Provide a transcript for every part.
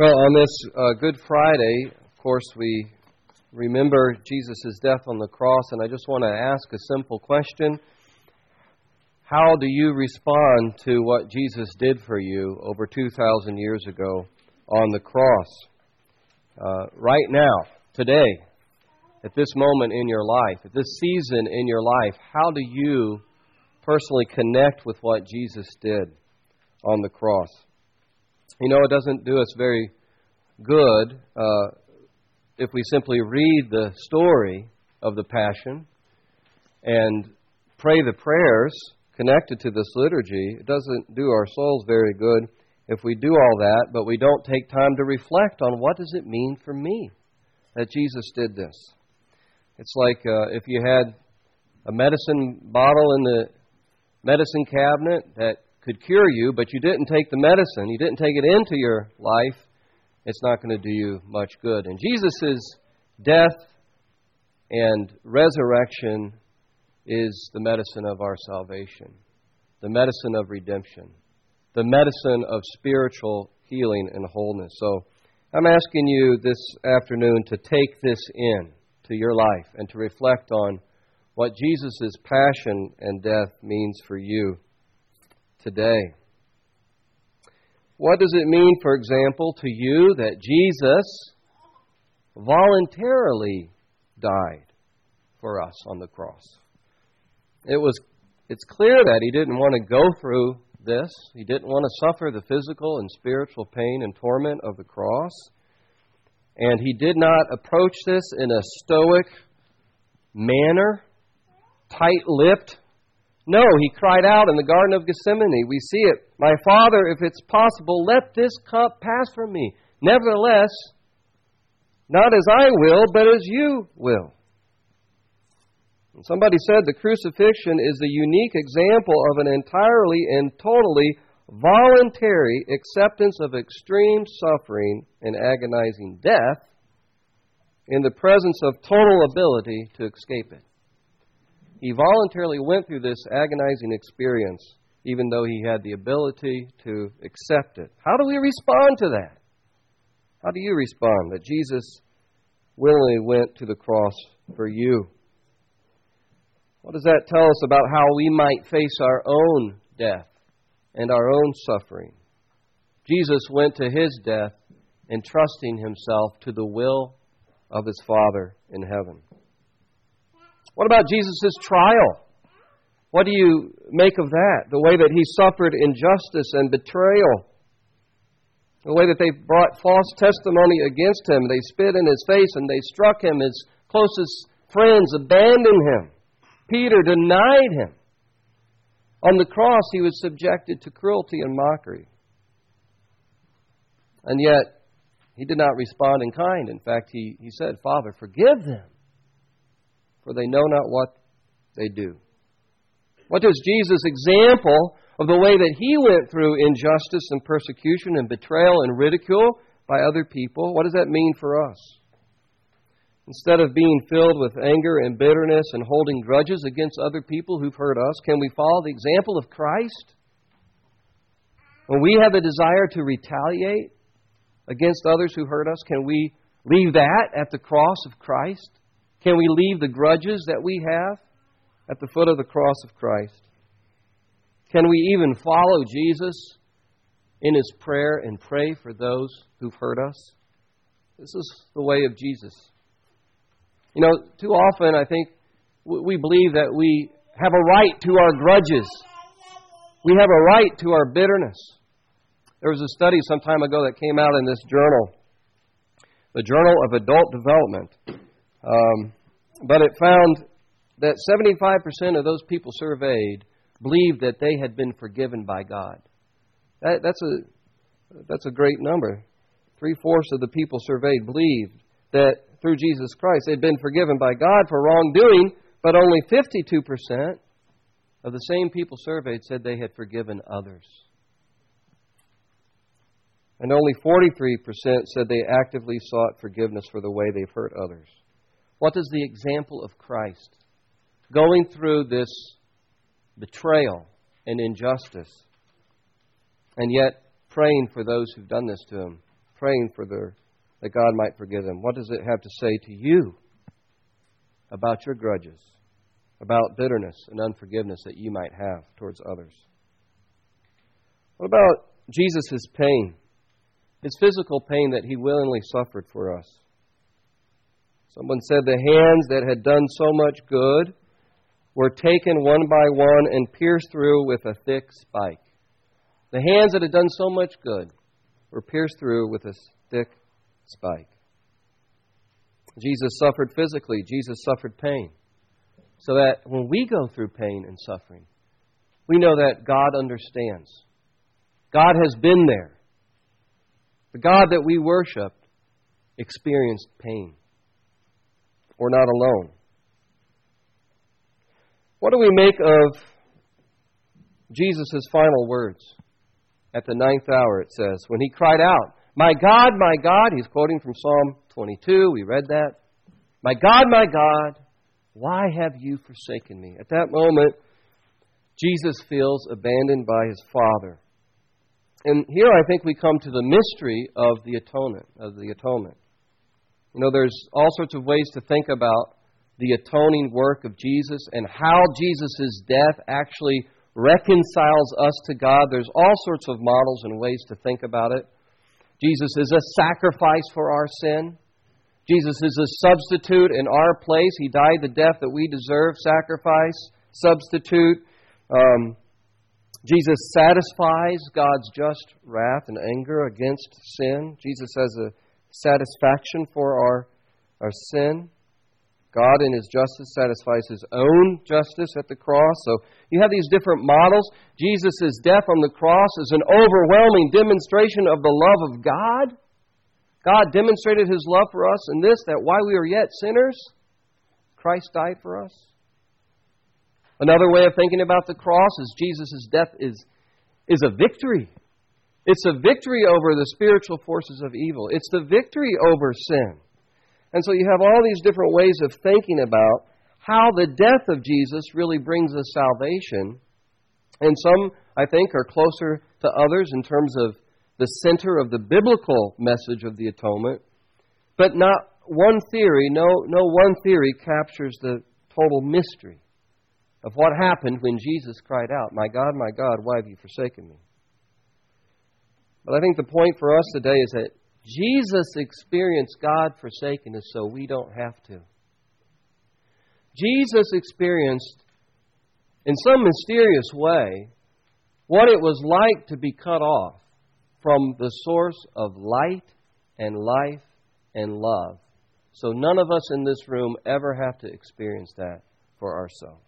Well, on this uh, Good Friday, of course, we remember Jesus' death on the cross, and I just want to ask a simple question. How do you respond to what Jesus did for you over 2,000 years ago on the cross? Uh, right now, today, at this moment in your life, at this season in your life, how do you personally connect with what Jesus did on the cross? You know, it doesn't do us very good uh, if we simply read the story of the Passion and pray the prayers connected to this liturgy. It doesn't do our souls very good if we do all that, but we don't take time to reflect on what does it mean for me that Jesus did this. It's like uh, if you had a medicine bottle in the medicine cabinet that could cure you, but you didn't take the medicine, you didn't take it into your life, it's not going to do you much good. And Jesus' death and resurrection is the medicine of our salvation, the medicine of redemption, the medicine of spiritual healing and wholeness. So I'm asking you this afternoon to take this in to your life and to reflect on what Jesus' passion and death means for you today. What does it mean, for example, to you that Jesus voluntarily died for us on the cross? It was it's clear that he didn't want to go through this. He didn't want to suffer the physical and spiritual pain and torment of the cross. And he did not approach this in a stoic manner, tight lipped, no, he cried out in the Garden of Gethsemane. We see it. My Father, if it's possible, let this cup pass from me. Nevertheless, not as I will, but as you will. And somebody said the crucifixion is the unique example of an entirely and totally voluntary acceptance of extreme suffering and agonizing death in the presence of total ability to escape it. He voluntarily went through this agonizing experience, even though he had the ability to accept it. How do we respond to that? How do you respond that Jesus willingly went to the cross for you? What does that tell us about how we might face our own death and our own suffering? Jesus went to his death entrusting himself to the will of his Father in heaven. What about Jesus' trial? What do you make of that? The way that he suffered injustice and betrayal. The way that they brought false testimony against him. They spit in his face and they struck him. His closest friends abandoned him. Peter denied him. On the cross, he was subjected to cruelty and mockery. And yet, he did not respond in kind. In fact, he, he said, Father, forgive them, for they know not what they do. What does Jesus' example of the way that he went through injustice and persecution and betrayal and ridicule by other people, what does that mean for us? Instead of being filled with anger and bitterness and holding grudges against other people who've hurt us, can we follow the example of Christ? When we have a desire to retaliate against others who hurt us, can we leave that at the cross of Christ? Can we leave the grudges that we have at the foot of the cross of Christ? Can we even follow Jesus in his prayer and pray for those who've hurt us? This is the way of Jesus. You know, too often I think we believe that we have a right to our grudges. We have a right to our bitterness. There was a study some time ago that came out in this journal, the Journal of Adult Development. Um, but it found that 75% of those people surveyed believed that they had been forgiven by God. That, that's, a, that's a great number. Three fourths of the people surveyed believed that through Jesus Christ they'd been forgiven by God for wrongdoing, but only 52% of the same people surveyed said they had forgiven others. And only 43% said they actively sought forgiveness for the way they've hurt others. What is the example of Christ? Going through this betrayal and injustice, and yet praying for those who've done this to him, praying for their, that God might forgive them. What does it have to say to you about your grudges, about bitterness and unforgiveness that you might have towards others? What about Jesus' pain, his physical pain that he willingly suffered for us? Someone said the hands that had done so much good were taken one by one and pierced through with a thick spike. The hands that had done so much good were pierced through with a thick spike. Jesus suffered physically, Jesus suffered pain. So that when we go through pain and suffering, we know that God understands. God has been there. The God that we worship experienced pain. We're not alone. What do we make of Jesus' final words? At the ninth hour, it says, when he cried out, My God, my God, he's quoting from Psalm 22, we read that. My God, my God, why have you forsaken me? At that moment, Jesus feels abandoned by his Father. And here I think we come to the mystery of the atonement, of the atonement. You know, there's all sorts of ways to think about the atoning work of Jesus and how Jesus' death actually reconciles us to God. There's all sorts of models and ways to think about it. Jesus is a sacrifice for our sin. Jesus is a substitute in our place. He died the death that we deserve, sacrifice, substitute. Um, Jesus satisfies God's just wrath and anger against sin. Jesus has a satisfaction for our, our sin. God, in His justice, satisfies His own justice at the cross. So you have these different models. Jesus' death on the cross is an overwhelming demonstration of the love of God. God demonstrated His love for us in this, that while we were yet sinners, Christ died for us. Another way of thinking about the cross is Jesus' death is, is a victory. It's a victory over the spiritual forces of evil. It's the victory over sin. And so you have all these different ways of thinking about how the death of Jesus really brings us salvation. And some, I think, are closer to others in terms of the center of the biblical message of the atonement. But not one theory, no, no one theory captures the total mystery of what happened when Jesus cried out, My God, my God, why have you forsaken me? But I think the point for us today is that Jesus experienced God forsaken us so we don't have to. Jesus experienced, in some mysterious way, what it was like to be cut off from the source of light and life and love. So none of us in this room ever have to experience that for ourselves.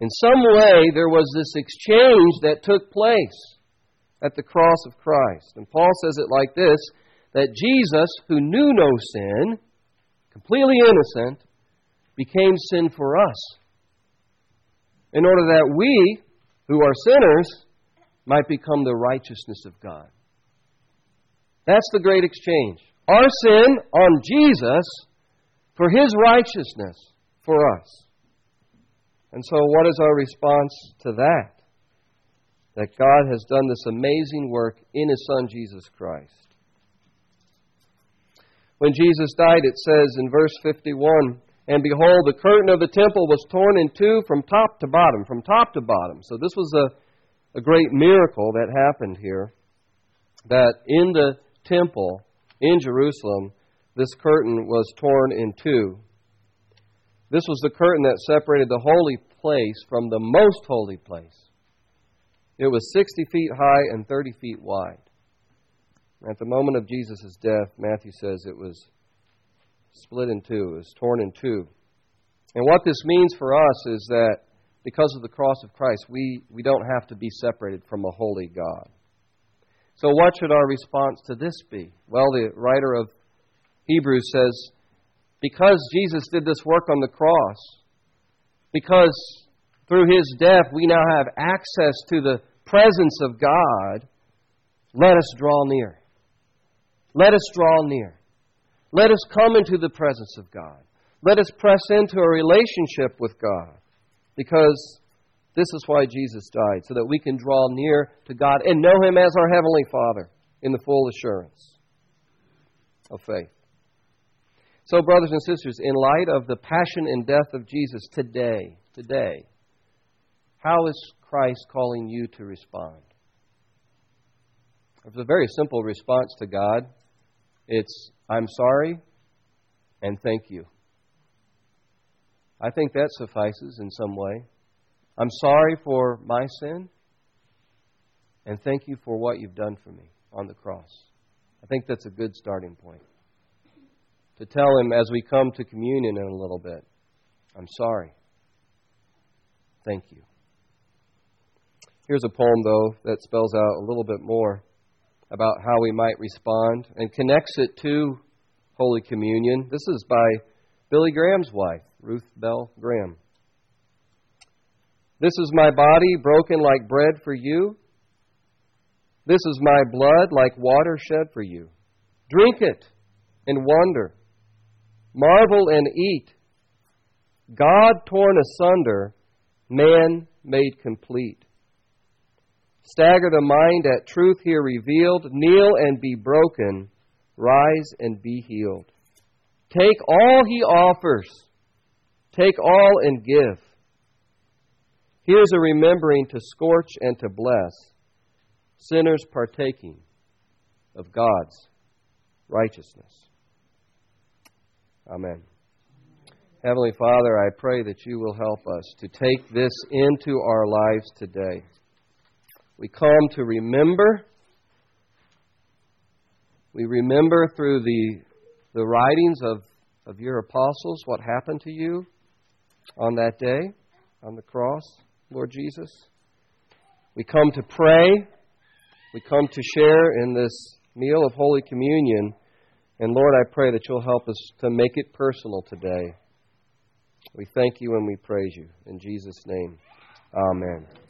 In some way, there was this exchange that took place at the cross of Christ. And Paul says it like this that Jesus, who knew no sin, completely innocent, became sin for us, in order that we, who are sinners, might become the righteousness of God. That's the great exchange. Our sin on Jesus for his righteousness for us. And so, what is our response to that? That God has done this amazing work in His Son, Jesus Christ. When Jesus died, it says in verse 51 And behold, the curtain of the temple was torn in two from top to bottom, from top to bottom. So this was a, a great miracle that happened here. That in the temple in Jerusalem, this curtain was torn in two. This was the curtain that separated the holy place from the most holy place. It was 60 feet high and 30 feet wide. At the moment of Jesus' death, Matthew says it was split in two, it was torn in two. And what this means for us is that because of the cross of Christ, we, we don't have to be separated from a holy God. So, what should our response to this be? Well, the writer of Hebrews says, because Jesus did this work on the cross, because through his death we now have access to the presence of God, let us draw near. Let us draw near. Let us come into the presence of God. Let us press into a relationship with God. Because this is why Jesus died, so that we can draw near to God and know Him as our Heavenly Father in the full assurance. of faith. So, brothers and sisters, in light of the passion and death of Jesus today, today, how is Christ calling you to respond? It's a very simple response to God. It's, I'm sorry and thank you. I think that suffices in some way. I'm sorry for my sin and thank you for what you've done for me on the cross. I think that's a good starting point. To tell Him as we come to communion in a little bit, I'm sorry. Thank you. Here's a poem, though, that spells out a little bit more about how we might respond and connects it to Holy Communion. This is by Billy Graham's wife, Ruth Bell Graham. This is my body broken like bread for you. This is my blood like water shed for you. Drink it and wonder. Marvel and eat. God torn asunder, man made complete. Stagger the mind at truth here revealed. Kneel and be broken. Rise and be healed. Take all he offers. Take all and give. Here's a remembering to scorch and to bless, sinners partaking of God's righteousness. Amen. Heavenly Father, I pray that you will help us to take this into our lives today. We come to remember. We remember through the, the writings of, of your apostles what happened to you on that day on the cross, Lord Jesus. We come to pray. We come to share in this meal of Holy Communion. And Lord, I pray that you'll help us to make it personal today. We thank you and we praise you. In Jesus' name, amen.